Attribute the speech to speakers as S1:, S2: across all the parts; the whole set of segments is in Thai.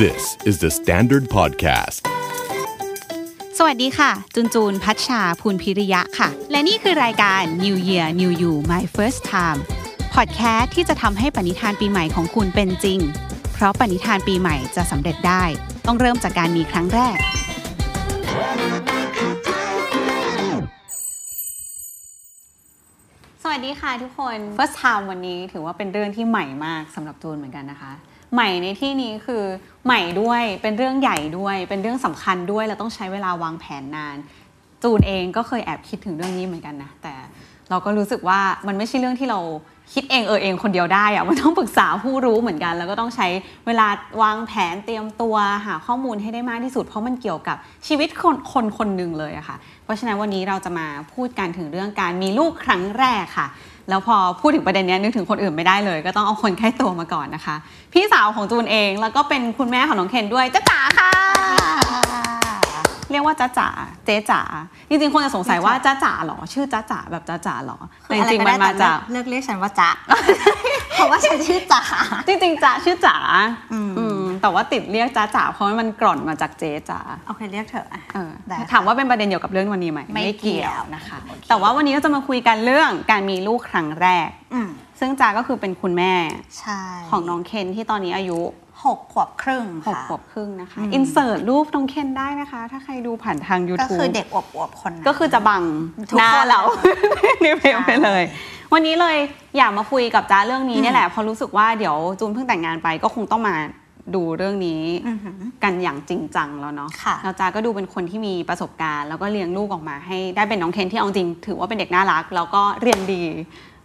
S1: This is the Standard Podcast.
S2: สวัสดีค่ะจุนจูนพัชชาภูลพิริยะค่ะ และนี่คือรายการ New Year New You My First Time พอดแคสต์ที่จะทำให้ปณิธานปีใหม่ของคุณเป็นจริง เพราะปณิธานปีใหม่จะสำเร็จได้ ต้องเริ่มจากการมีครั้งแรก สวัสดีค่ะทุกคน First Time วันนี้ถือว่าเป็นเรื่องที่ใหม่มากสำหรับจูนเหมือนกันนะคะ ใหม่ในที่นี้คือใหม่ด้วยเป็นเรื่องใหญ่ด้วย เป็นเรื่องสำคัญด้วยเราต้องใช้เวลาวางแผนนาน จูนเองก็เคยแอบคิดถึงเรื่องนี้เหมือนกันนะแต่เราก็รู้สึกว่ามันไม่ใช่เรื่องที่เราคิดเองเออเองคนเดียวได้อะมันต้องปรึกษาผู้รู้เหมือนกัน แล้วก็ต้องใช้เวลาวางแผนเตรียมตัวหาข้อมูลให้ได้มากที่สุด เพราะมันเกี่ยวกับชีวิตคนคนคนหนึ่งเลยอะค่ะ เพราะฉะนั้นวันนี้เราจะมาพูดกันถึงเรื่องการมีลูกครั้งแรกค่ะ แล้วพอพูดถึงประเด็นเนี้ยนึกถึงคนอื่นไม่ได้เลย ก็ต้องเอาคนใกล้ตัวมาก่อนนะคะ พี่สาวของจูนเองแล้วก็เป็นคุณแม่ของน้องเคนด้วยจ้าจ๋าค่ะ เรียกว่าจ้าจ๋าเจ๊จ๋าจริงๆคนจะสงสัยว่าจ้าจ๋าเหรอ ชื่อจ้าจ๋าแบบจ้าจ๋าเหรอแต่จริงๆมันมาจาก
S3: เลิกเรียกฉันว่าจ๊ะเพราะว่าฉันชื่อจ๋า
S2: จริงๆจ๋าชื่อจ๋า
S3: อืม
S2: อืม แต่ว่าติดเรียกจ้าจ๋าเพราะว่ามันกร่อนมาจากเจ๊จ๋า
S3: โอเคเรียกเถอะอะ
S2: เออ
S3: ได้
S2: ถามว่าเป็นประเด็นเกี่ยวกับเรื่องวันนี้ไหม
S3: ไม่เกี่ยว
S2: นะคะ
S3: โอเค
S2: แต่ว่าวันนี้เราจะมาคุยกันเรื่องการมีลูกครั้งแรก
S3: อืม
S2: ซึ่งจ๋าก็คือเป็นคุณแม่
S3: ใช่
S2: ของน้องเคนที่ตอนนี้อายุ
S3: หกขวบครึ่ง
S2: หก
S3: ค่ะ
S2: ขวบครึ่งนะคะ
S3: อืม
S2: อินเสิร์ตรูปน้องเคนได้นะคะ ถ้าใครดูผ่านทาง
S3: ก็
S2: YouTube
S3: คือเด็กอวบๆคนนั้น
S2: ก็คือจะบัง
S3: ทุก
S2: หน้า
S3: คน
S2: เราในเพลง
S3: ใช่
S2: ไปเลย วันนี้เลยอยากมาคุยกับจ้าเรื่องนี้เนี่ยแหละเพราะรู้สึกว่าเดี๋ยวจูนเพิ่งแต่งงานไปก็คงต้องมา ดูเรื่องนี้
S3: อือหือ
S2: กันอย่างจริงจังแล้วเนาะ
S3: ค่ะ
S2: แล้วจ้าก็ดูเป็นคนที่มีประสบการณ์ แล้วก็เลี้ยงลูกออกมาให้ได้เป็นน้องเคนที่เอาจริง ถือว่าเป็นเด็กน่ารัก แล้วก็เรียนดี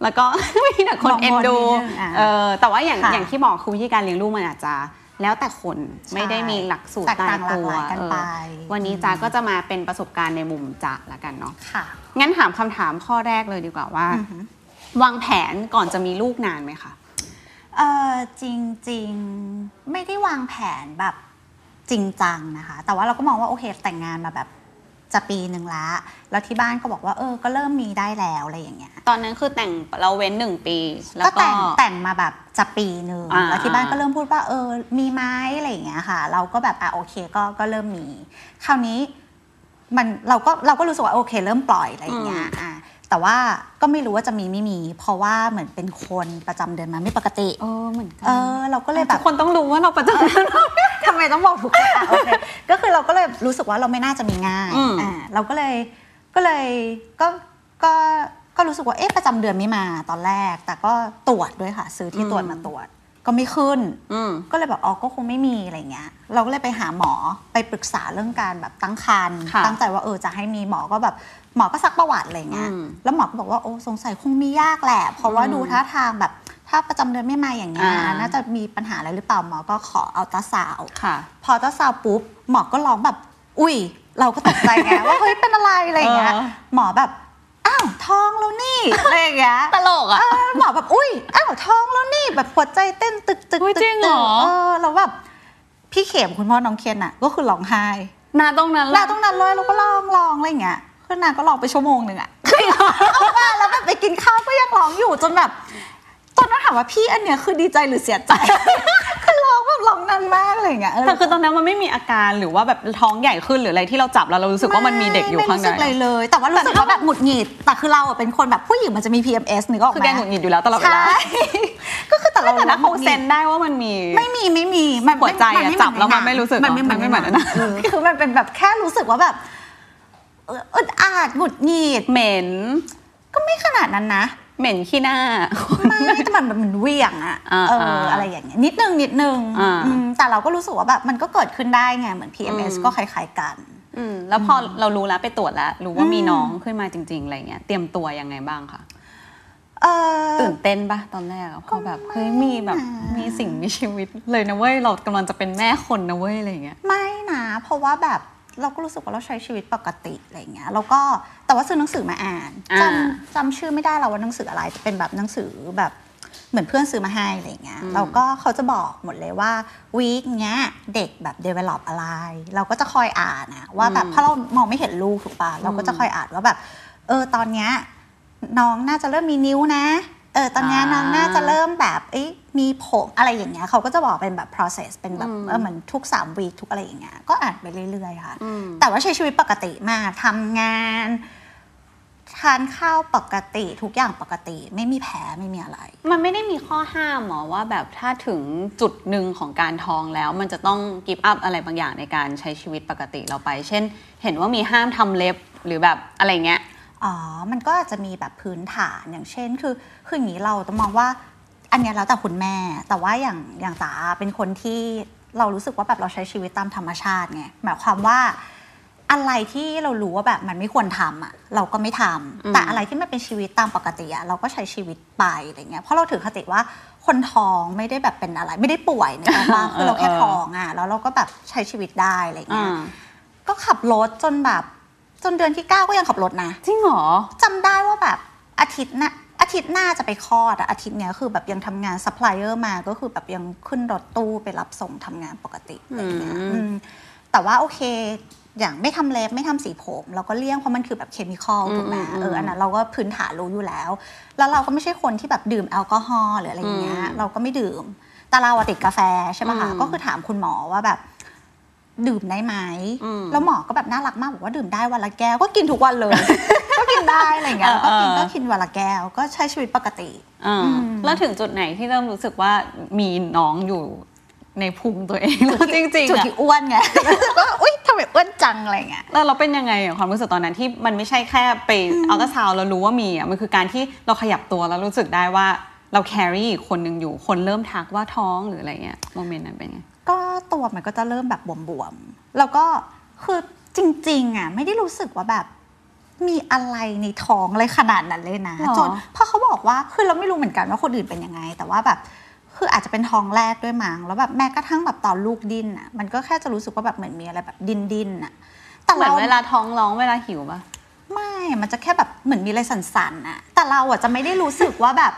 S2: แล้วก็มีแต่คนเอ็นดู
S3: มองบนนิดนึงอะ
S2: เออแต่ว่าอย่าง
S3: ค่ะ
S2: อย่างที่บอกคือวิธีการเลี้ยงลูกมันอาจจะแล้วแต่คนไม่ได้มีหลักสูตร
S3: แตก
S2: ตา
S3: ต่ายงหลาก
S2: ตัว
S3: หลายกัน
S2: เออ
S3: ไป
S2: วันนี้จ้าก็จะมาเป็นประสบการณ์ในมุมจ้าละกันเนาะ
S3: ค่ะ
S2: งั้นถามคำถามข้อแรกเลยดีกว่าว่า
S3: อือหือ
S2: วางแผนก่อนจะมีลูกนานไหมคะ
S3: เออจริงๆไม่ได้วางแผนแบบจริงจังนะคะ แต่ว่าเราก็มองว่าโอเคแต่งงานมาแบบจะปีหนึ่งละแล้วที่บ้านก็บอกว่าเออก็เริ่มมีได้แล้วอะไรอย่างเงี้ย
S2: ตอนนั้นคือแต่งเราเว้นหนึ่งปี แล้ว
S3: ก็
S2: ก็
S3: แต่งแต่งมาแบบจะปีหนึ่ง
S2: อ่า
S3: แล้วที่บ้านก็เริ่มพูดว่าเออมีไหม้อะไรอย่างเงี้ยค่ะ เราก็แบบอะโอเคก็ก็เริ่มมี คราวนี้มันเราก็เราก็รู้สึกว่าโอเค เริ่มปล่อยอะไรอย่างเงี้ยอะ แต่ว่าก็ไม่รู้ว่าจะมีไม่มี เพราะว่าเหมือนเป็นคนประจำเดือนมาไม่ปกติ
S2: เออเหมือนกั
S3: เออเราก็เลยแบ
S2: ทุ
S3: บ
S2: กคนต้องรู้ว่าเราประจำ
S3: ทำไมต้องบอกทุกคนอะโอเคก็คือเราก็เลยรู้สึกว่าเราไม่น่าจะมีง่าย
S2: อืม
S3: อ่าเราก็เลยก็เลยก็ก็ก็รู้สึกว่าเอ๊ะประจำเดือนไม่มาตอนแรก แต่ก็ตรวจด้วยค่ะ ซื้อที่ตรวจมาตรวจ ก็ไม่ขึ้น
S2: อืม
S3: ก็เลยแบบอ๋อก็คงไม่มีอะไรเงี้ย เราก็เลยไปหาหมอไปปรึกษาเรื่องการแบบตั้งครรภ์
S2: ค่ะ
S3: ตั้งใจว่าเออจะให้มีหมอก็แบบ หมอก็ซักประวัติอะไรเงี้ย
S2: อืม
S3: แล้วหมอก็บอกว่าโอ้สงสัยคงมียากแหละ เพราะว่า
S2: อืม
S3: ดูท่าทางแบบถ้าประจำเดือนไม่มาอย่างเงี้ย
S2: อ่า
S3: น่าจะมีปัญหาอะไรหรือเปล่าหมอก็ขอเอาตราซาวด์
S2: ค่ะ
S3: พอเจ้าสาวปุ๊บหมอก็ร้องแบบ อุ้ย เราก็ตกใจไงว่าเฮ้ยเป็นอะไรอะไรอย่างเงี้ย
S2: เออ
S3: หมอแบบอ้าวท้องแล้วนี่อะไรอย่างเงี้ย
S2: ตลกอะ
S3: เออหมอแบบอุ้ยอ้าวท้องแล้วนี่แบบหัวใจเต้นตึกตึก
S2: อุ๊ย
S3: ตึก
S2: จริงเหร
S3: ตึก
S2: อ
S3: เออแล้วแบบพี่เข็มคุณพ่อน้องเคนอะ ก็คือร้องไห้
S2: นาตรงนั้น
S3: แล้วตรงนั้นเลยเราก็ร้องร้องอะไรอย่างเงี้ย คือนางก็ร้องไปชั่วโมงหนึ่งอะเอามาแล้วแบบไปกินข้าวก็ยังร้องอยู่จนแบบตอนนั้นถามว่าพี่อันเนี้ยคือดีใจหรือเสียใจ คือร้องแบบร้องนานมากอะไรอย่างเงี้ยเออ
S2: แต่คือตอนนั้นมันไม่มีอาการหรือว่าแบบท้องใหญ่ขึ้นหรืออะไรที่เราจับแล้วเรารู้สึกว่ามันมีเด็กอยู่ข้างใน
S3: ไม่รู้สึกอะไรเลย แต่ว่ารู้สึกว่าแบบหงุดหงิดแต่คือเราอะเป็นคนแบบผู้หญิงมันจะมี PMS นึกออกไหม
S2: คือแกหงุดหงิดอยู่แล้วตลอดเวลา
S3: ใช่ก็คือแต่เรา
S2: แต่ถ้าเขาเซนได้ว่ามันมี
S3: ไม่มีไม่มีมัน
S2: หัวใจอะ
S3: นไม่
S2: จับแล้ว
S3: เห
S2: มันไม่รู้สึก
S3: มันไม่
S2: เหรอมันไม่เหมือน
S3: ใน
S2: นะ
S3: เออคือมันเป็นแบบแค่รู้สึกว่าแบบเอออึดอัดหงุดหงิด
S2: เหม็น
S3: ก็ไม่ขนาดนั้นนะ
S2: เหม็นขี้หน้า
S3: ไม่แต่มันมันเหวี่ยงอะ
S2: อ่า
S3: เออ
S2: อ่า
S3: อะไรอย่างเงี้ยนิดนึงนิดนึง
S2: อ่า
S3: อืมแต่เราก็รู้สึกว่าแบบมันก็เกิดขึ้นได้ไงเหมือน PMS
S2: อืม
S3: ก็คล้ายๆกัน
S2: อืมแล้วพอเรารู้แล้วไปตรวจแล้ว รู้ว่ามี
S3: อืม
S2: น้องขึ้นมาจริง ๆ อะไรเงี้ยเตรียมตัวยังไงบ้างคะ
S3: เออ
S2: ตื่นเต้นปะตอนแรกอะพอแบบเฮ้ยมีแบบ
S3: นะ
S2: มีสิ่งมีชีวิตเลยนะเว้ยเรากำลังจะเป็นแม่คนนะเว้ยอะไรเงี้ย
S3: ไม่นะเพราะว่าแบบ เราก็รู้สึกว่าเราใช้ชีวิตปกติอะไรเงี้ยแล้วก็แต่ว่าซื้อหนังสือมาอ่าน
S2: อ่า
S3: จำจำชื่อไม่ได้แล้วว่าหนังสืออะไรจะเป็นแบบหนังสือแบบเหมือนเพื่อนซื้อมาให้อะไรเงี้ยแล้วก็เขาจะบอกหมดเลยว่าวีคเนี้ยเด็กแบบ develop อะไร เราก็จะคอยอ่านนะว่าแบบ
S2: อืม
S3: เพราะเรามองไม่เห็นลูกถูกปะเราก็จะคอยอ่านว่าแบบ เออตอนเนี้ยน้องน่าจะเริ่มมีนิ้วนะเอออตอนเนี้ยน้องน่าจะเริ่มแบบเอ้ยมีผมอะไรอย่างเงี้ยเขาก็จะบอกเป็นแบบ process เป็นแบบเออเหมือนทุก3วีคทุกอะไรอย่างเงี้ยก็อ่านไปเรื่อยๆค่ะ แต่ว่าใช้ชีวิตปกติมากทำงานทานข้าวปกติทุกอย่างปกติไม่มีแผลไม่มีอะไร
S2: มันไม่ได้มีข้อห้ามหมอว่าแบบถ้าถึงจุดหนึ่งของการท้องแล้ว มันจะต้องกิฟต์อัพอะไรบางอย่างในการใช้ชีวิตปกติเราไป เช่น เห็นว่ามีห้ามทำเล็บหรือแบบอะไรเงี้ย
S3: อ๋อ มันก็อาจจะมีแบบพื้นฐานอย่างเช่น คือคืออย่างนี้เราต้องมองว่าอันเนี้ยแล้วแต่คุณแม่ แต่ว่าอย่างอย่างจ๋าเป็นคนที่เรารู้สึกว่าแบบเราใช้ชีวิตตามธรรมชาติไงหมายความว่าอะไรที่เรารู้ว่าแบบมันไม่ควรทำอะเราก็ไม่ทำแต่อะไรที่มันเป็นชีวิตตามปกติอะเราก็ใช้ชีวิตไปอะไรเงี้ยเพราะเราถือคติว่าคนท้องไม่ได้แบบเป็นอะไร ไม่ได้ป่วยนะคะคือเราแค่ท้องอะแล้วเราก็แบบใช้ชีวิตได้อะไรเงี้ย
S2: อ่า
S3: ก็ขับรถจนแบบ จนเดือนที่เก้าก็ยังขับรถนะ
S2: จริงเหรอ
S3: จำได้ว่าแบบอาทิตย์หนะอาทิตย์หน้าจะไปคลอดอะอาทิตย์เนี้ยคือแบบยังทำงานซัพพลายเออร์มาก็คือแบบยังขึ้นรถตู้ไปรับส่งทำงานปกติอะไรอย่างเงี้ย
S2: อืม
S3: อืมแต่ว่าโอเค อย่างไม่ทำเล็บไม่ทำสีผม เราก็เลี่ยงเพราะมันคือแบบ chemical ถูกไหมเอออันนั้นเราก็พื้นฐานรู้อยู่แล้ว แล้วเราก็ไม่ใช่คนที่แบบดื่มแอลกอฮอล์หรืออะไรอย่างเงี้ยเราก็ไม่ดื่ม แต่เราอะติดกาแฟใช่ไหมคะก็คือถามคุณหมอว่าแบบ ดื่มได้ไหมแล้วหมอก็แบบน่ารักมากบอกว่าดื่มได้วันละแก้ว ก็กินทุกวันเลย ก็กินได้อะไรอย่างเงี้ยแล้วก็กิน
S2: เออ
S3: ก็กินวันละแก้ว ก็ใช้ชีวิตปกติ
S2: อ่าแล้วถึงจุดไหนที่เริ่มรู้สึกว่ามีน้องอยู่ในพุงตัวเองแล้วจริง
S3: จุด
S2: ๆอะ
S3: ที่อ้วนไงก็อุ้ยทำไมอ้วนจังอะไรเงี้ย
S2: แล้วเราเป็นยังไงอะความรู้สึกตอนนั้นที่มันไม่ใช่แค่ไปอัลตราซาวเรารู้ว่ามีอะมันคือการที่เราขยับตัวแล้วรู้สึกได้ว่าเราแครี่อีกคนหนึ่งอยู่คนเริ่มทักว่าท้องหรืออะไรเงี้ยโมเมนต์นั้นเป็นไง
S3: ก็ตัวมันก็จะเริ่มแบบบวมๆ แล้วก็คือจริงๆอะไม่ได้รู้สึกว่าแบบมีอะไรในท้องอะไรขนาดนั้นเลยนะ
S2: หรอ
S3: จนเพราะเขาบอกว่าคือเราไม่รู้เหมือนกันว่าคนอื่นเป็นยังไง แต่ว่าแบบคืออาจจะเป็นท้องแรกด้วยมั้งแล้วแบบแม้กระทั่งแบบตอนลูกดิ้นอะมันก็แค่จะรู้สึกว่าแบบเหมือนมีอะไรแบบดิ้นดิ้นๆอะแต่
S2: เหมือน
S3: เรา
S2: เวลาท้องร้องเวลาหิวปะ
S3: ไม่อะมันจะแค่แบบเหมือนมีอะไรสั่นๆอะแต่เราอะจะไม่ได้รู้สึกว่าแบบ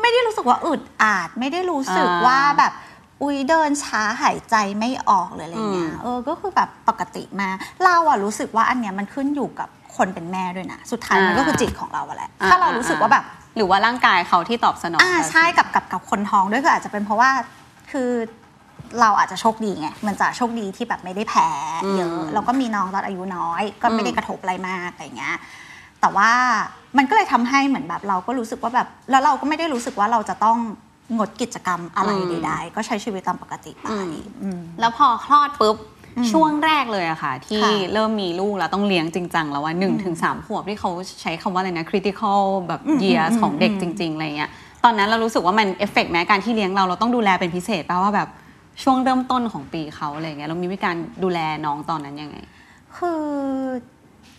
S3: ไม่ได้รู้สึกว่าอึดอัดไม่ได้รู้สึกว่าแบบ อุ้ยเดินช้าหายใจไม่ออกหรืออะไรเงี้ยเออก็คือแบบปกติมาเราอะรู้สึกว่าอันเนี้ยมันขึ้นอยู่กับคนเป็นแม่ด้วยนะ สุดท้ายมันก็คือจิตของเราอะแหละถ้าเรารู้สึกว่าแบบ
S2: หรือว่าร่างกายเขาที่ตอบสนอง
S3: อ่าใช่กับกับกับคนท้องด้วยคืออาจจะเป็นเพราะว่าคือเราอาจจะโชคดีไง มันจะโชคดีที่แบบไม่ได้แพ้เยอะแล้วก็มีน้องตอนอายุน้อย ก็ไม่ได้กระทบอะไรมากอะไรเงี้ยแต่ว่ามันก็เลยทำให้เหมือนแบบเราก็รู้สึกว่าแบบแล้วเราก็ไม่ได้รู้สึกว่าเราจะต้อง งดกิจกรรมอะไรใดๆก็ใช้ชีวิตตามปกติไปอืม
S2: แล้วพอคลอดปุ๊บช่วงแรกเลยอะค่ะ ที่
S3: ค่ะ
S2: เริ่มมีลูกแล้วต้องเลี้ยงจริงจังแล้วว่าหนึ่งถึงสามขวบที่เขาใช้คำว่าอะไรนะ critical แบบ years ของเด็กจริง ๆ อะไรเงี้ยตอนนั้นเรารู้สึกว่ามันเอฟเฟกแม้การที่เลี้ยงเราเราต้องดูแลเป็นพิเศษป่ะว่าแบบช่วงเริ่มต้นของปีเขาอะไรเงี้ยเรามีวิธีการดูแลน้องตอนนั้นยังไง
S3: คือ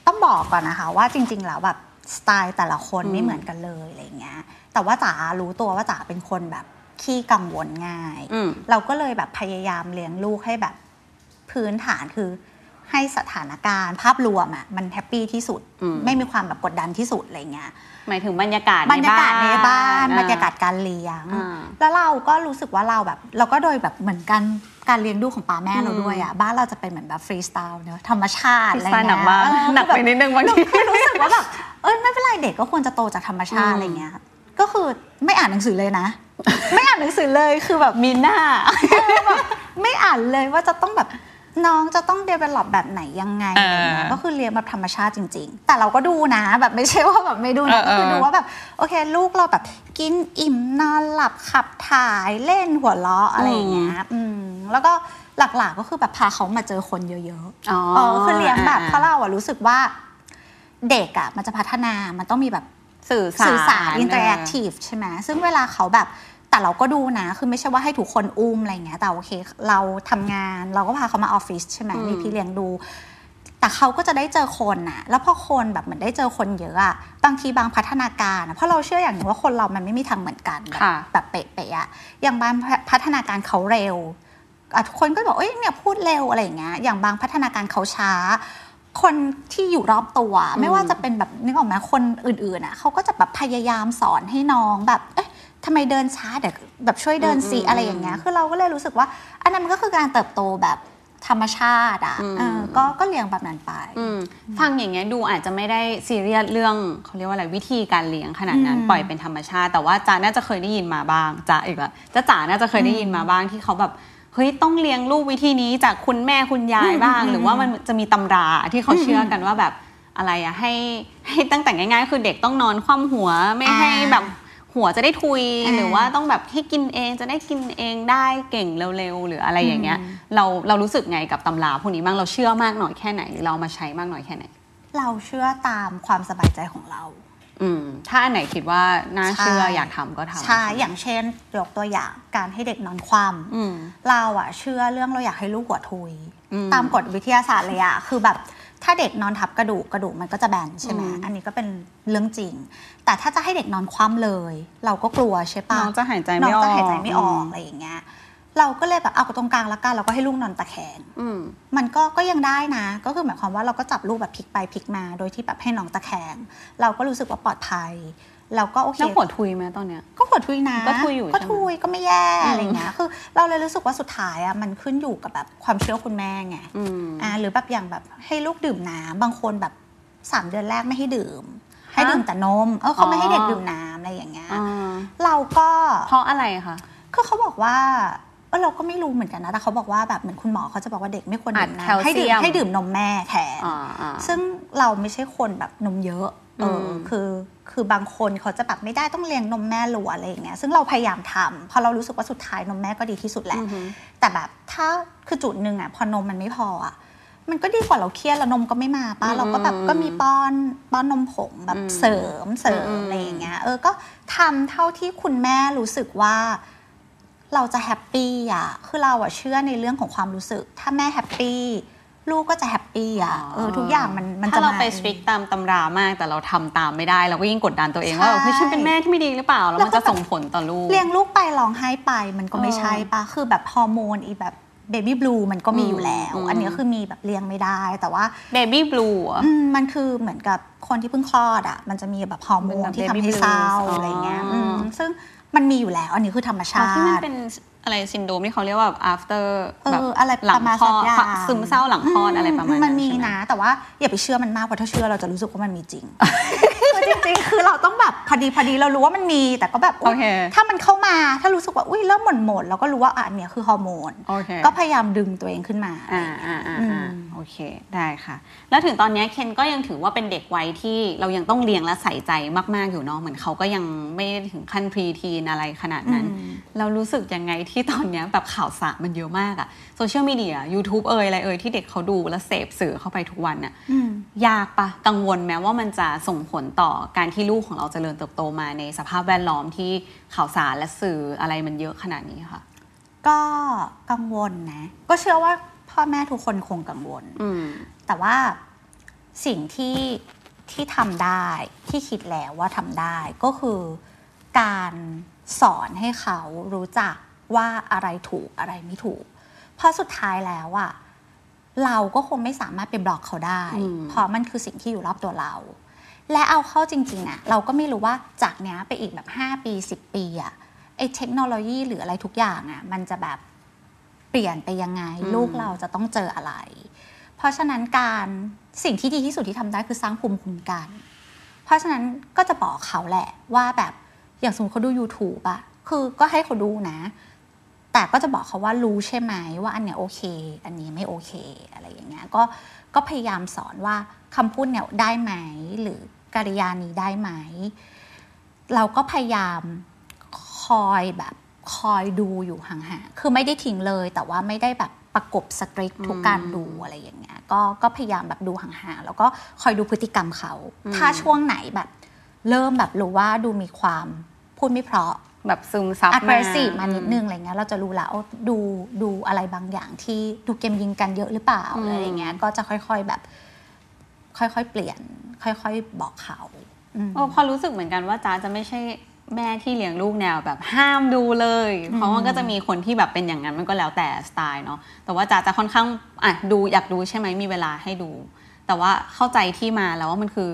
S3: ต้องบอกก่อนนะคะว่าจริง ๆ แล้วแบบ สไตล์แต่ละคนไม่เหมือนกันเลยอะไรเงี้ย แต่ว่าจ๋ารู้ตัวว่าจ๋าเป็นคนแบบขี้กังวลง่าย
S2: อืม
S3: เราก็เลยแบบพยายามเลี้ยงลูกให้แบบพื้นฐานคือให้สถานการณ์ภาพรวมอะมัน happy ที่สุด
S2: อืม
S3: ไม่มีความแบบกดดันที่สุดอะไรเงี้ย
S2: หมายถึงบรรยากาศ
S3: บรรยากาศในบ้าน
S2: อ่
S3: บรรยากาศการเลี้ยง
S2: อ่า
S3: แล้วเราก็รู้สึกว่าเราแบบ เราก็โดยแบบเหมือนกัน การเลี้ยงดูของป้าแม่เราด้วยอะบ้านเราจะเป็นเหมือนแบบฟรีสไตล์เนอะธรรมชาติ
S2: ที่
S3: อะไร
S2: สไตล์หนั
S3: เงี้
S2: ก
S3: ย
S2: มาก
S3: เออ
S2: หนักไปนิดนึงบางที
S3: คือรู้สึกว่าแบบเอ้ยไม่เป็นไรเด็กก็ควรจะโตจากธรรมชาติอะไรเงี้ยก็คือไม่อ่านหนังสือเลยนะ ไม่อ่านหนังสือเลยคือแบบ
S2: มีหน้า
S3: ไม่อ่านเลยว่าจะต้องแบบน้องจะต้อง develop แบบไหนยังไงอะไรเงี้ย
S2: เออ
S3: ก็คือเรียนแบบธรรมชาติจริง ๆ แต่เราก็ดูนะแบบไม่ใช่ว่าแบบไม่ดูนะ
S2: เออเออ
S3: ก็คือดูว่าแบบโอเค ลูกเราแบบกินอิ่มนอนหลับขับถ่ายเล่นหัวเราะอะไรอย่างเงี้ยอืม แล้วก็หลักๆก็คือแบบพาเขามาเจอคนเยอะๆ
S2: อ๋อ
S3: เออคือเลี้ยงแบบ
S2: อ่า
S3: เพราะเราอะรู้สึกว่าเด็กอะมันจะพัฒนามันต้องมีแบบ
S2: สื่อสาร
S3: สื่อสาร interactive ใช่ไหมซึ่งเวลาเขาแบบแต่เราก็ดูนะ คือไม่ใช่ว่าให้ทุกคนอุ้มอะไรเงี้ยแต่โอเค เราทำงานเราก็พาเขามาออฟฟิศใช่ไหมมีพี่เลี้ยงดู แต่เขาก็จะได้เจอคนน่ะ แล้วพอคนแบบเหมือนได้เจอคนเยอะอะบางทีบางพัฒนาการอะเพราะเราเชื่ออย่างหนึงว่าคนเรามันไม่มีทางเหมือนกันแบบ
S2: ค่ะ
S3: แบบเป๊ะๆอะอย่างบางพัฒนาการเขาเร็วอะ ทุกคนก็บอกเอ้ยเนี่ยพูดเร็วอะไรอย่างเงี้ยอย่างบางพัฒนาการเขาช้า คนที่อยู่รอบตัว ไม่ว่าจะเป็นแบบนึกออกไหมคนอื่นๆอะเขาก็จะแบบพยายามสอนให้น้องแบบเอ๊ะทำไมเดินช้าเดี๋ยวแบบช่วยเดินสิอะไรอย่างเงี้ยคือเราก็เลยรู้สึกว่า อันนั้นมันก็คือการเติบโตแบบธรรมชาติอะ
S2: อืม
S3: เออก็ก็เลี้ยงแบบนั้นไป
S2: อืมฟังอย่างเงี้ยดูอาจจะไม่ได้ซีเรียสเรื่องเขาเรียกว่าอะไรวิธีการเลี้ยงขนาดนั้น
S3: อืม
S2: ปล่อยเป็นธรรมชาติ แต่ว่าจ๋าน่าจะเคยได้ยินมาบ้างจ๋าอีกละจ๋าจ๋าน่าจะเคยได้ยินมาบ้างที่เขาแบบ เฮ้ยต้องเลี้ยงลูกวิธีนี้จากคุณแม่คุณยายบ้าง หรือว่ามันจะมีตำราที่เขาเชื่อกันว่าแบบอะไรอะให้ให้ตั้งแต่ง่ายๆ คือเด็กต้องนอนคว่ำหัวไม่ให้
S3: อ่า
S2: แบบหัวจะได้ทุย
S3: อ่า
S2: หรือว่าต้องแบบให้กินเองจะได้กินเองได้เก่งเร็วๆ หรืออะไรอย่างเงี้ยเราเรารู้สึกไงกับตำราพวกนี้บ้างเราเชื่อมากหน่อยแค่ไหนหรือเราเอามาใช้มากหน่อยแค่ไหน
S3: เราเชื่อตามความสบายใจของเรา
S2: อืม ถ้าอันไหนคิดว่าน่าเชื่อ
S3: ใช่
S2: อยากทำก็ทำ
S3: ใช่อย่างเช่นยกตัวอย่างการให้เด็กนอนคว่
S2: อืมำ
S3: เราอะเชื่อเรื่องเราอยากให้ลูกหัวทุย
S2: อืม
S3: ตามกฎวิทยาศาสตร์เลยอะคือแบบถ้าเด็กนอนทับกระดูกกระดูกมันก็จะแบนใช่ไหม
S2: อืม
S3: อันนี้ก็เป็นเรื่องจริง แต่ถ้าจะให้เด็กนอนคว่ำเลย เราก็กลัวใช่ปะ
S2: น้องจะหายใจ
S3: น้
S2: ไม่
S3: อง
S2: ออก
S3: จะหายใจไม่ออกอะไรอย่างเงี้ย เราก็เลยแบบเอาตรงกลางละกันเราก็ให้ลูกนอนตะแคง
S2: อืม
S3: มันก็ก็ยังได้นะ ก็คือหมายความว่าเราก็จับลูกแบบพลิกไปพลิกมา โดยที่แบบให้น้องตะแคงเราก็รู้สึกว่าปลอดภัยเราก็โอเค
S2: แล้วหัวทุยไหมตอนเนี้ย
S3: ก็หัวทุยนะ
S2: ก็ทุยอยู่
S3: ก็
S2: ใช่ไหม
S3: ทุยก็ไม่แย่
S2: อืม
S3: อะไรเงี้ยคือ เราเลยรู้สึกว่าสุดท้ายอะมันขึ้นอยู่กับแบบความเชื่อคุณแม่ไง
S2: อืม
S3: อ่าหรือแบบอย่างแบบให้ลูกดื่มน้ำบางคนแบบสามเดือนแรกไม่ให้ดื่ม ให้ดื่มแต่นมเออเขาไม่ให้เด็กดื่มน้ำอะไรอย่างเงี้ย
S2: อ่า
S3: เราก็
S2: เพราะอะไรคะ
S3: คือเขาบอกว่าเออเราก็ไม่รู้เหมือนกันนะ แต่เขาบอกว่าแบบเหมือนคุณหมอเขาจะบอกว่าเด็กไม่ควรดื่ม
S2: อัดแคล
S3: น้ำให้ดื่
S2: เซี
S3: ม
S2: ยม
S3: ให้ดื่มนมแม่แทน
S2: อ่าอ่า
S3: ซึ่งเราไม่ใช่คนแบบนมเยอะเอออ
S2: ม
S3: คือคือบางคนเขาจะแบบไม่ได้ต้องเลี้ยงนมแม่ล้วนอะไรอย่างเงี้ยซึ่งเราพยายามทำเพราะเรารู้สึกว่าสุดท้ายนมแม่ก็ดีที่สุดแหละ
S2: อือฮึ
S3: แต่แบบถ้าคือจุดหนึ่งอะพอนมมันไม่พออะมันก็ดีกว่าเราเครียดแล้วนมก็ไม่มาป้า
S2: อืม
S3: เราก็แบบก็มีป้อนป้อนนมผงแบบ
S2: อืม
S3: เสริมเสริม
S2: อื
S3: มอะไรอย่างเงี้ยเออก็ทำเท่าที่คุณแม่รู้สึกว่า เราจะ happy อะ คือเราอะเชื่อในเรื่องของความรู้สึก ถ้าแม่ happy ลูกก็จะ happy อะเออทุกอย่างมันมัน
S2: ถ้าเรา
S3: จะ
S2: ไป strict ตามตำรามาก แต่เราทำตามไม่ได้ เราก็ยิ่งกดดันตัวเอง
S3: ใช่
S2: ว่าเฮ้ยฉันเป็นแม่ที่ไม่ดีหรือเปล่า แล้วมัน
S3: แล้วก็
S2: จะส่งผลต่อลูก
S3: เลี้ยงลูกไปร้องไห้ไปมันก็ไม่
S2: เออ
S3: ใช่ปะคือแบบฮอร์โมนอีแบบ baby blues มันก็มีอยู่แล้ว
S2: อืม
S3: อันนี้ก็คือมีแบบเลี้ยงไม่ได้แต่ว่า
S2: baby blues
S3: อืมมันคือเหมือนกับคนที่เพิ่งคลอดอะ มันจะมีแบบฮอร์โม
S2: เป็น
S3: น
S2: แบบ
S3: ที่ทำ
S2: baby
S3: ให้เศร้า
S2: blues
S3: อะไรเงี้ย
S2: อ๋ออื
S3: มซึ่ง มันมีอยู่แล้ว อันนี้คือธรรมชาติ
S2: ที่มันเป็นอะไรซินโดรมที่เขาเรียกว่าแบบ after
S3: เออ
S2: แบบ
S3: อะไร
S2: หลังคลอด
S3: ประมาณสักอย่าง
S2: ซึมเศร้าหลังคลอดอะไรประมาณนะ
S3: มันมี
S2: ใช่ไห
S3: ม แต่ว่าอย่าไปเชื่อมันมากเพราะถ้าเชื่อเราจะรู้สึกว่ามันมีจริง จริงๆ คือเราต้องแบบพอดีพอดีเรารู้ว่ามันมี แต่ก็แบบอุ๊ย
S2: โอเค
S3: ถ้ามันเข้ามาถ้ารู้สึกว่าอุ้ยเริ่มหม่นหม่นๆเราก็รู้ว่าอะอันเนี้ยคือฮอร์โมน
S2: โอเค
S3: ก็พยายามดึงตัวเองขึ้นมา
S2: อ่าอ่าอ่า
S3: อ่า
S2: อืม โอเคได้ค่ะ แล้วถึงตอนนี้เคนก็ยังถือว่าเป็นเด็กวัยที่เรายังต้องเลี้ยงและใส่ใจมาก ๆ อยู่เนาะเหมือนเขาก็ยังไม่ได้ถึงขั้นพรีทีนอะไรขนาดนั้น
S3: อืม
S2: เรารู้สึกยังไงที่ตอนเนี้ยแบบข่าวสารมันเยอะมากอะโซเชียลมีเดีย YouTube เอ่ยอะไรเอ่ยที่เด็กเขาดูและเสพสื่อเข้าไปทุกวันน่ะ
S3: อืม
S2: ยากปะกังวลแม้ว่ามันจะส่งผลต่อการที่ลูกของเราเจริญเติบโตมาในสภาพแวดล้อมที่ข่าวสารและสื่ออะไรมันเยอะขนาดนี้ค่ะ
S3: ก็กังวลนะ ก็เชื่อว่าพ่อแม่ทุกคนคงกังวล
S2: อืม
S3: แต่ว่าสิ่งที่ที่ทำได้ที่คิดแล้วว่าทำได้ก็คือการสอนให้เขารู้จักว่าอะไรถูกอะไรไม่ถูก เพราะสุดท้ายแล้วอะเราก็คงไม่สามารถไปบล็อกเขาได้
S2: อืม
S3: เพราะมันคือสิ่งที่อยู่รอบตัวเรา และเอาเข้าจริงๆอะเราก็ไม่รู้ว่าจากเนี้ยไปอีกแบบ 5 ปี 10 ปีอะไอ้เทคโนโลยีหรืออะไรทุกอย่างอะมันจะแบบเปลี่ยนไปยังไง
S2: อืม
S3: ลูกเราจะต้องเจออะไร เพราะฉะนั้นการสิ่งที่ดีที่สุดที่ทำได้คือสร้างภูมิคุ้มกัน เพราะฉะนั้นก็จะบอกเขาแหละว่าแบบอย่างสมมติเขาดู YouTube อะคือก็ให้เขาดูนะ แต่ก็จะบอกเขาว่ารู้ใช่ไหมว่าอันเนี้ยโอเค อันนี้ไม่โอเคอะไรอย่างเงี้ยก็ก็พยายามสอนว่าคำพูดเนี่ยได้ไหม หรือกิริยานี้ได้ไหม เราก็พยายามคอยแบบคอยดูอยู่ห่างๆคือไม่ได้ทิ้งเลย แต่ว่าไม่ได้แบบประกบสตริกทุกการดูอะไรอย่างเงี้ยก็ก็พยายามแบบดูห่างๆแล้วก็คอยดูพฤติกรรมเขา ถ้าช่วงไหนแบบ เริ่มแบบรู้ว่าดูมีความพูดไม่เพราะ
S2: แบบซึมซับ
S3: aggressive มานิดนึงอะไรเงี้ยเราจะรู้แล้วว่าดูดูอะไรบางอย่างที่ดูเกมยิงกันเยอะหรือเปล่า
S2: อืม
S3: อะไรอย่างเงี้ยก็จะค่อยๆแบบ ค่อยๆเปลี่ยน ค่อยๆบอกเขาอืม
S2: โอ้พอรู้สึกเหมือนกันว่าจ้าจะไม่ใช่แม่ที่เลี้ยงลูกแนวแบบห้ามดูเลย เพราะมันก็จะมีคนที่แบบเป็นอย่างนั้นมันก็แล้วแต่สไตล์เนาะแต่ว่าจ้าจะค่อนข้างอะดูอยากดูใช่ไหมมีเวลาให้ดู แต่ว่าเข้าใจที่มาแล้วว่ามันคือ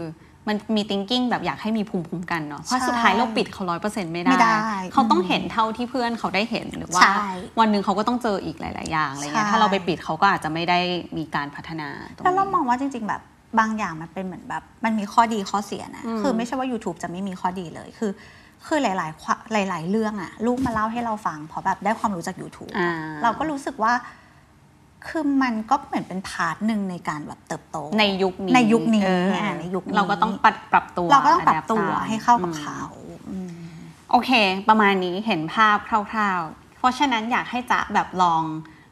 S2: มันมี thinking แบบอยากให้มีภูมิคุ้มกันเนาะเพราะ
S3: ใช่
S2: สุดท้ายเราปิดเขาร้อยเปอร์เซ็นต์ไม่
S3: ไม่ได้
S2: เขาต้องเห็นเท่าที่เพื่อนเขาได้เห็นหรือว่า
S3: ใช่
S2: วันหนึ่งเขาก็ต้องเจออีกหลาย ๆ อย่างอะไรเงี้ย
S3: ใช่
S2: ถ้าเราไปปิดเขาก็อาจจะไม่ได้มีการพัฒนาตรงนี้
S3: แล้วเรามองว่าจริง ๆ แบบบางอย่างมันเป็นเหมือนแบบ มันมีข้อดีข้อเสียนะ
S2: อืม
S3: คือไม่ใช่ว่า YouTube จะไม่มีข้อดีเลยคือคือหลายๆควหลาย ๆ เรื่องอะลูกมาเล่าให้เราฟังเพราะแบบได้ความรู้จาก YouTube
S2: อ่า
S3: เราก็รู้สึกว่า คือมันก็เหมือนเป็น part หนึ่งในการแบบเติบโต
S2: ในยุคนี้
S3: ในยุคนี้
S2: เออ
S3: อ่าในยุคนี้
S2: เราก็ต้องปรับปรับตัว
S3: เราก็ต้องปรับตัว
S2: adapt ตม
S3: ให้เข้ากับ
S2: อืม
S3: เขาอืม
S2: โอเค ประมาณนี้เห็นภาพคร่าว ๆ เพราะฉะนั้นอยากให้จ๊ะแบบลอง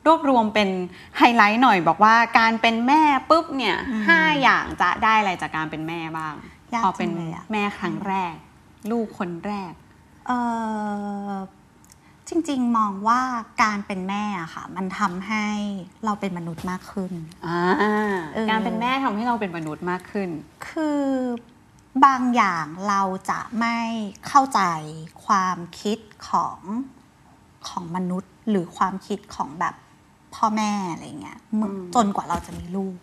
S2: รวบรวมเป็นไฮไลท์หน่อยบอกว่าการเป็นแม่ปุ๊บเนี่ย
S3: อืม
S2: ห้าอย่างจะได้อะไรจากการเป็นแม่บ้าง
S3: ยาก
S2: พอเป็น
S3: จังเลยอะ
S2: แม่ครั้งแรก ลูกคนแรก
S3: เออ จริงๆ มองว่าการเป็นแม่อะค่ะ มันทำให้เราเป็นมนุษย์มากขึ้น
S2: อ่า
S3: เออ
S2: การเป็นแม่ทำให้เราเป็นมนุษย์มากขึ้น
S3: คือบางอย่างเราจะไม่เข้าใจความคิดของของมนุษย์ หรือความคิดของแบบพ่อแม่อะไรเงี้ยเมื่อ
S2: อืม
S3: จนกว่าเราจะมีลูก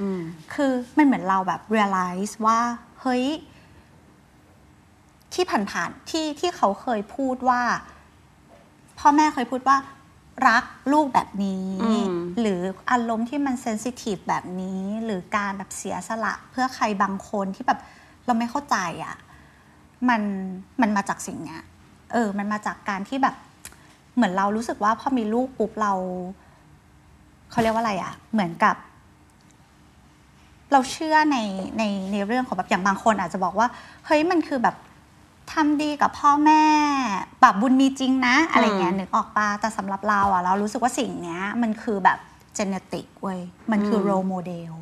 S2: อืม
S3: คือมันเหมือนเราแบบ realize ว่า เฮ้ย ที่ผ่านๆที่ที่เขาเคยพูดว่า พ่อแม่เคยพูดว่ารักลูกแบบนี้
S2: อืม
S3: หรืออารมณ์ที่มันเซนซิทีฟแบบนี้ หรือการแบบเสียสละ เพื่อใครบางคนที่แบบเราไม่เข้าใจอะ่ะมันมันมาจากสิ่งเนี้ยเออ มันมาจากการที่แบบเหมือนเรารู้สึกว่าพอมีลูกปุ๊บเราเขาเรียกว่าอะไรอะ่ะ เหมือนกับ เราเชื่อในในในเรื่องของแบบอย่างบางคนอาจจะบอกว่า เฮ้ยมันคือแบบ ทำดีกับพ่อแม่แบบบุญมีจริงนะ อะไรเงี้ย
S2: อืม
S3: นึกออกปะแต่สำหรับเราอะเรารู้สึกว่าสิ่งเนี้ยมันคือแบบgenetic เว้ยมันคือ
S2: อืม
S3: role model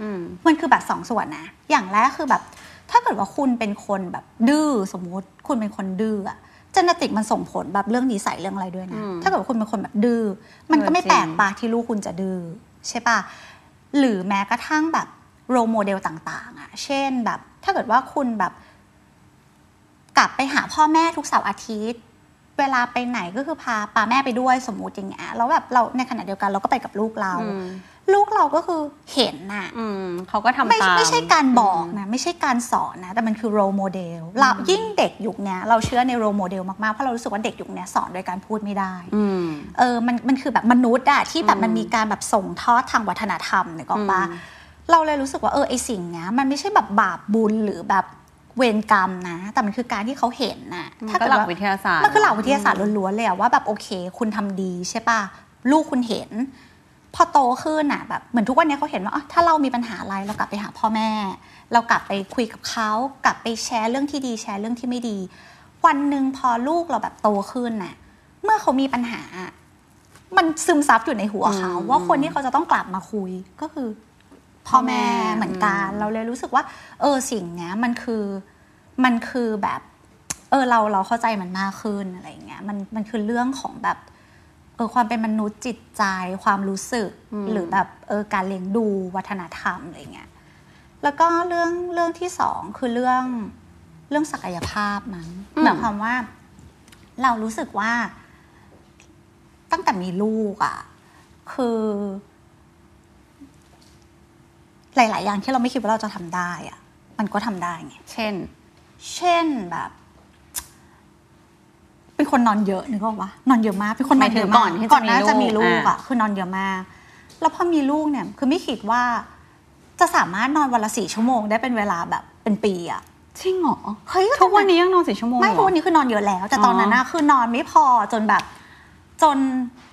S2: อืม
S3: มันคือแบบสองส่วนนะ อย่างแรกคือแบบ ถ้าเกิดว่าคุณเป็นคนแบบดื้อสมมุติคุณเป็นคนดื้ออะ genetic มันส่งผลแบบเรื่องนิสัยเรื่องอะไรด้วยนะ
S2: อืม
S3: ถ้าเกิดว่าคุณเป็นคนแบบดื้อมันก็ไม่แปลกปะเออจริงที่ลูกคุณจะดื้อใช่ปะหรือแม้กระทั่งแบบ role model ต่าง ๆอะเช่นแบบ ถ้าเกิดว่าคุณแบบ กลับไปหาพ่อแม่ทุกเสาร์อาทิตย์ เวลาไปไหนก็คือพาปาแม่ไปด้วยสมมุติอย่างเงี้ยแล้วแบบเราในขณะเดียวกันเราก็ไปกับลูกเรา
S2: อืม
S3: ลูกเราก็คือเห็นน่ะ
S2: อืมเขาก็ทำ
S3: ไม่
S2: ตาม
S3: ไม่ใช่การบอกนะ ไม่ใช่การสอนนะ แต่มันคือโรโมเดลเรายิ่งเด็กยุคเนี้ยเราเชื่อในโรโมเดลมากๆเพราะเรารู้สึกว่าเด็กยุคเนี้ยสอนโดยการพูดไม่ได้
S2: อืม
S3: เออมันมันคือแบบมนุษย์อะที่แบบ
S2: อืม
S3: มันมีการแบบส่งทอดทางวัฒนธรรมเนี่ยก็ปะ
S2: อืม
S3: เราเลยรู้สึกว่าเออไอสิ่งเนี้ยมันไม่ใช่แบบบาปบุญหรือแบบ เวรกรรมนะ แต่มันคือการที่เขาเห็นน่ะ
S2: มัน
S3: ถ้า
S2: ก็
S3: เกิด
S2: หลัก
S3: ว่า
S2: วิทยาศาสตร์
S3: มันคือหลักวิทยาศาสตร์ล้วนๆเลยอะว่าแบบโอเค คุณทำดีใช่ปะลูกคุณเห็น พอโตขึ้นอะแบบเหมือนทุกวันนี้เขาเห็นว่าอ๋อถ้าเรามีปัญหาอะไรเรากลับไปหาพ่อแม่ เรากลับไปคุยกับเขากลับไปแชร์เรื่องที่ดีแชร์เรื่องที่ไม่ดี วันหนึ่งพอลูกเราแบบโตขึ้นน่ะ เมื่อเขามีปัญหา มันซึมซับอยู่ในหัวเขา
S2: อืม
S3: ว่าคนที่เขาจะต้องกลับมาคุยก็คือ พ่อแม่เหมือนกัน
S2: อืม
S3: เราเลยรู้สึกว่า เออสิ่งเนี้ยมันคือมันคือแบบ เออเราเราเข้าใจมันมากขึ้นอะไรอย่างเงี้ยมันมันคือเรื่องของแบบเออความเป็นมนุษย์จิตใจความรู้สึก
S2: อืม
S3: หรือแบบเออการเลี้ยงดูวัฒนธรรมอะไรเงี้ยแล้วก็เรื่องเรื่องที่สองคือเรื่องเรื่องศักยภาพมั้งหมายความว่า เรารู้สึกว่า ตั้งแต่มีลูกอะ่ะ คือ หลาย ๆ อย่างที่เราไม่คิดว่าเราจะทำได้อะ่ะมันก็ทำได้ไง
S2: เช่น
S3: เช่นแบบ เป็นคนนอนเยอะนึกออกปะนอนเยอะมากเป็นคนนอนเยอะ
S2: หมายถึงก่
S3: มา
S2: อกนที่จะ
S3: ก่อนหน้าจะ
S2: มี
S3: มี
S2: ลู
S3: ลู
S2: ก
S3: กอะคือนอนเยอะมาก แล้วพอมีลูกเนี่ย คือไม่คิดว่า จะสามารถนอนวันละสี่ชั่วโมง ได้เป็นเวลาแบบเป็นปีอะ
S2: จริงเหรอ
S3: เฮ้ย
S2: ทุกวันนี้ยังนอนสี่ชั่วโมง
S3: ไม่
S2: เหร
S3: ทุก
S2: อ
S3: วันนี้คือนอนเยอะแล้ว แต่ตอนนั้นนะคือนอนไม่พอจนแบบ จน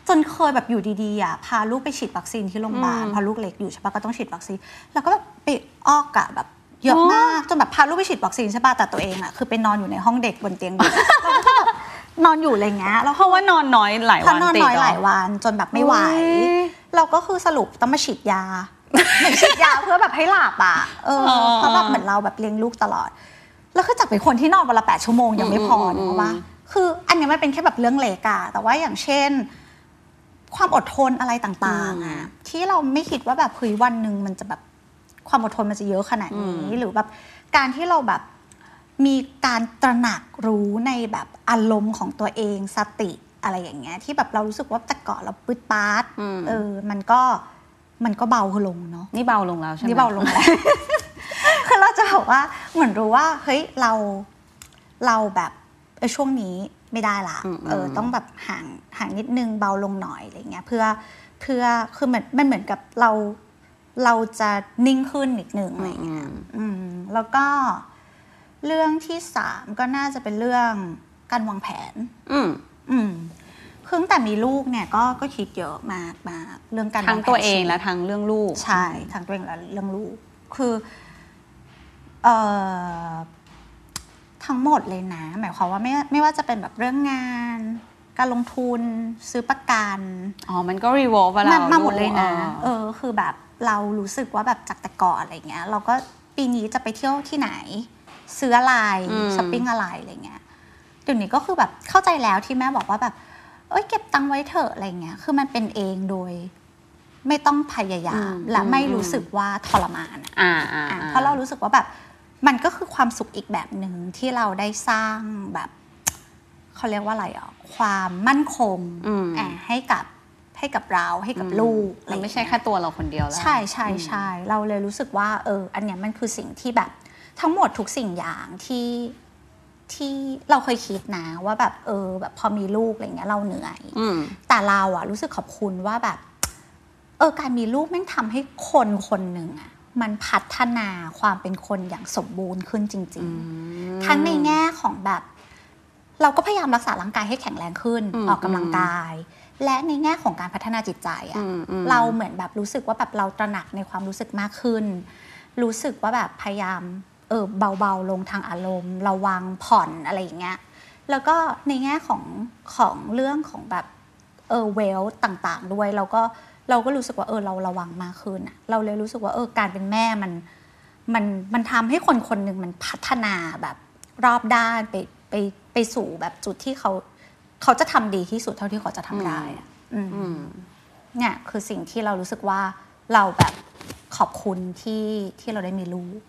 S3: จนเคยแบบอยู่ดีๆอะพาลูกไปฉีดวัคซีนที่โรงพยาบาล
S2: อืม
S3: พอลูกเล็กอยู่ใช่ปะก็ต้องฉีดวัคซีน แล้วก็แบบไปออกอะแบบเยอะมากจนแบบพาลูกไปฉีดวัคซีนใช่ปะแต่ตัวเองอะคือไปนอนอยู่ในห้องเด็กบนเตียงเด็กอะเราก็แบบนอนอยู่อะไรเงี้ยแล้ว
S2: เพราะว่านอนน้อยหลาย
S3: พอ
S2: วัน
S3: นอน
S2: ติด
S3: น้อย
S2: เร
S3: หลายวันจนแบบไม่ไหว
S2: โอ้ย
S3: เราก็คือสรุปต้องมาฉีดยาเหมือนฉีดยาเพื่อแบบให้หลับอะเออเพราะแบบเหมือนเราแบบเลี้ยงลูกตลอด แล้วคือจากเป็นคนที่นอนวันละแปดชั่วโมงยังไม่พอ
S2: อืมอืม
S3: นะว่า คืออันเนี้ยมันเป็นแค่แบบเรื่องเล็กอะแต่ว่าอย่างเช่น ความอดทนอะไรต่างๆอะที่เราไม่คิดว่าแบบเฮ้ยวันหนึ่งมันจะแบบความอดทนมันจะเยอะขนาดนี้ หรือแบบการที่เราแบบมีการตระหนักรู้ในแบบอารมณ์ของตัวเองสติอะไรอย่างเงี้ย ที่แบบเรารู้สึกว่าแต่ก่อนเราปืดปาด
S2: อืม
S3: เออ มันก็มันก็เบาลงเนาะ
S2: นี่เบาลงแล้วใช่ไหม
S3: นี่เบาลงแล้วคือเราจะแบบว่าเหมือนรู้ว่า เฮ้ยเราเราแบบเออช่วงนี้ไม่ได้ละ
S2: อืม
S3: เออต้องแบบห่างห่างนิดนึงเบาลงหน่อยอะไรเงี้ยเพื่อเพื่อคือเหมือนมันเหมือนกับเราเราจะนิ่งขึ้นนิดนึงอะไรเงี้ยอืมแล้วก็เรื่องที่สามก็น่าจะเป็นเรื่องการวางแผน
S2: อืม
S3: อืมคือตั้งแต่มีลูกเนี่ยก็ก็คิดเยอะมากมากเรื่องการ
S2: ทั้ง
S3: วาแผน
S2: ตัวเอง
S3: ชีวิต
S2: และทั้งเรื่องลูก
S3: ใช่ทั้งตัวเองและเรื่องลูก คือเอ่อ ทั้งหมดเลยนะ หมายความว่าไม่ไม่ว่าจะเป็นแบบเรื่องงาน การลงทุนซื้อประกัน
S2: อ๋อมันก็ re-evaluate
S3: มามาหมดเลยนะ
S2: เอ
S3: เอ
S2: อ
S3: คือแบบเรารู้สึกว่าแบบจากแต่ก่อนอะไรเงี้ย เราก็ปีนี้จะไปเที่ยวที่ไหน ซื้ออะไร
S2: อืม
S3: ช้อปปิ้งอะไรอะไรเงี้ยเดี๋ยวนี้ก็คือแบบเข้าใจแล้วที่แม่บอกว่าแบบ เอ้ยเก็บตังค์ไว้เถอะอะไรเงี้ย คือมันเป็นเองโดย ไม่ต้องพยายาม และไม่รู้สึกว่าทรมานอะ
S2: อ่าอ่า
S3: อะ
S2: อ่า
S3: เพราะเรารู้สึกว่าแบบ มันก็คือความสุขอีกแบบหนึ่งที่เราได้สร้างแบบเขาเรียกว่าอะไรอะความมั่นคง
S2: อืม
S3: อะให้กับให้กับเราให้กับลูกอะร
S2: มัน
S3: อย่าง
S2: ไม่
S3: เงี้ย
S2: ใช่แค่ตัวเราคนเดียวแล้ว
S3: ใช่ใช่ใช่เราเลยรู้สึกว่า เออ อันเนี้ยมันคือสิ่งที่แบบ ทั้งหมดทุกสิ่งอย่างที่ที่เราเคยคิดนะว่าแบบ เออ แบบพอมีลูกอะไรเงี้ยเราเหนื่อย
S2: อืม
S3: แต่เราอะรู้สึกขอบคุณว่าแบบ เออ การมีลูกแม่งทำให้คนคนหนึ่งอะ มันพัฒนาความเป็นคนอย่างสมบูรณ์ขึ้นจริง ๆ ทั้งในแง่ของแบบ เราก็พยายามรักษาร่างกายให้แข็งแรงขึ้น
S2: อืม
S3: ออกกำลังกาย และในแง่ของการพัฒนาจิตใจอะ
S2: อืมอืม
S3: เราเหมือนแบบรู้สึกว่าแบบเราตระหนักในความรู้สึกมากขึ้น รู้สึกว่าแบบพยายามเออเบาๆลงทางอารมณ์ ระวังผ่อนอะไรอย่างเงี้ยแล้วก็ในแง่ของของเรื่องของแบบเออเวลต่างๆ ด้วยเราก็ เราก็รู้สึกว่าเออเราระวังมากขึ้นอะเราเลยรู้สึกว่าเออการเป็นแม่มันมันมันทำให้คนคนหนึ่งมันพัฒนาแบบรอบด้านไปไปไปสู่แบบจุดที่เขาเขาจะทำดีที่สุดเท่าที่เขาจะทำได้อะอืม
S2: อืม
S3: เนี่ยคือสิ่งที่เรารู้สึกว่าเราแบบขอบคุณที่ที่เราได้มีลูก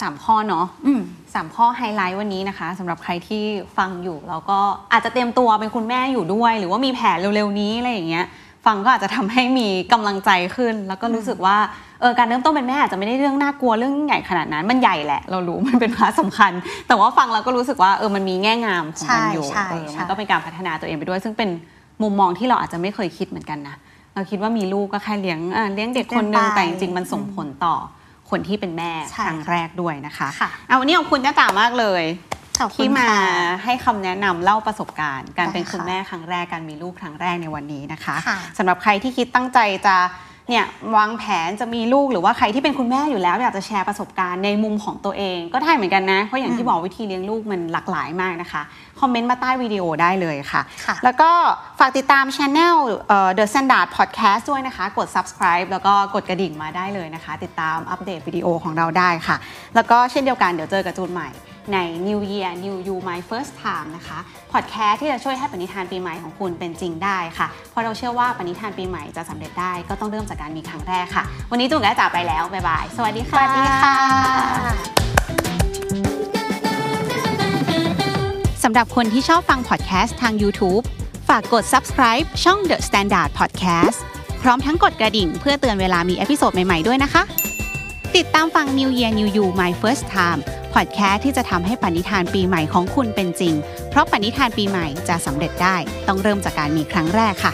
S2: สามข้อเนาะ
S3: อืม
S2: สามข้อไฮไลท์วันนี้นะคะสำหรับใครที่ฟังอยู่แล้วก็อาจจะเตรียมตัวเป็นคุณแม่อยู่ด้วย หรือว่ามีแผนเร็วๆนี้อะไรอย่างเงี้ย ฟังก็อาจจะทำให้มีกำลังใจขึ้น แล้วก็รู้สึกว่าเออการเริ่มต้นเป็นแม่อาจจะไม่ได้เรื่องน่ากลัวเรื่องใหญ่ขนาดนั้นมันใหญ่แหละ เรารู้มันเป็น part สำคัญ แต่ว่าฟังแล้วก็รู้สึกว่าเออมันมีแง่งามของมันอยู่
S3: ใช่ใช่
S2: เออ
S3: ใช่
S2: มันก็เป็นการพัฒนาตัวเองไปด้วย ซึ่งเป็นมุมมองที่เราอาจจะไม่เคยคิดเหมือนกันนะเราคิดว่ามีลูกก็แค่เลี้ยงอะเลี้ยงเด็กคนหนึ่งแต่จริงๆมันส่งผลต่อคนที่เป็นแม่
S3: ใช่
S2: ครั้งแรกด้วยนะคะ
S3: ค่ะ
S2: เอาวันนี้ขอบคุณจ้าจ๋ามากเลย
S3: ขอบคุณ
S2: ที่มา
S3: ค่ะ
S2: ให้คำแนะนำเล่าประสบการณ์ การเป็น
S3: ได้ค่ะ
S2: คุณแม่ครั้งแรกการมีลูกครั้งแรกในวันนี้นะคะ
S3: ค่ะ
S2: สำหรับใครที่คิดตั้งใจจะเนี่ยวางแผนจะมีลูกหรือว่าใครที่เป็นคุณแม่อยู่แล้วอยากจะแชร์ประสบการณ์ในมุมของตัวเองก็ได้เหมือนกันนะ เพราะอย่างที่บอกวิธีเลี้ยงลูกมันหลากหลายมากนะคะ คอมเมนต์มาใต้วิดีโอได้เลยค่ะ
S3: ค่ะ
S2: แล้วก็ฝากติดตามช anel เอ่อ The Standard Podcast ด้วยนะคะ กด subscribe แล้วก็กดกระดิ่งมาได้เลยนะคะ ติดตามอัปเดตวิดีโอของเราได้ค่ะ แล้วก็เช่นเดียวกันเดี๋ยวเจอกับจูนใหม่ ใน New Year New You My First Time นะคะพอดแคสต์ที่จะช่วยให้ปณิธานปีใหม่ของคุณเป็นจริงได้ค่ะ เพราะเราเชื่อว่าปณิธานปีใหม่จะสำเร็จได้ก็ต้องเริ่มจากการมีครั้งแรกค่ะ วันนี้จูนกับจ๋าไปแล้ว บ๊ายบาย สวัสดี
S3: ส
S2: ค่ะ
S3: วัสดีค่ะ
S2: สำหรับคนที่ชอบฟังพอดแคสต์ทาง YouTube ฝากกด subscribe ช่อง The Standard Podcast พร้อมทั้งกดกระดิ่งเพื่อเตือนเวลามี episode ใหม่ ๆ ด้วยนะคะ ติดตามฟัง New Year New You My First Time พอดแคสต์ที่จะทำให้ปณิธานปีใหม่ของคุณเป็นจริง เพราะปณิธานปีใหม่จะสำเร็จได้ ต้องเริ่มจากการมีครั้งแรกค่ะ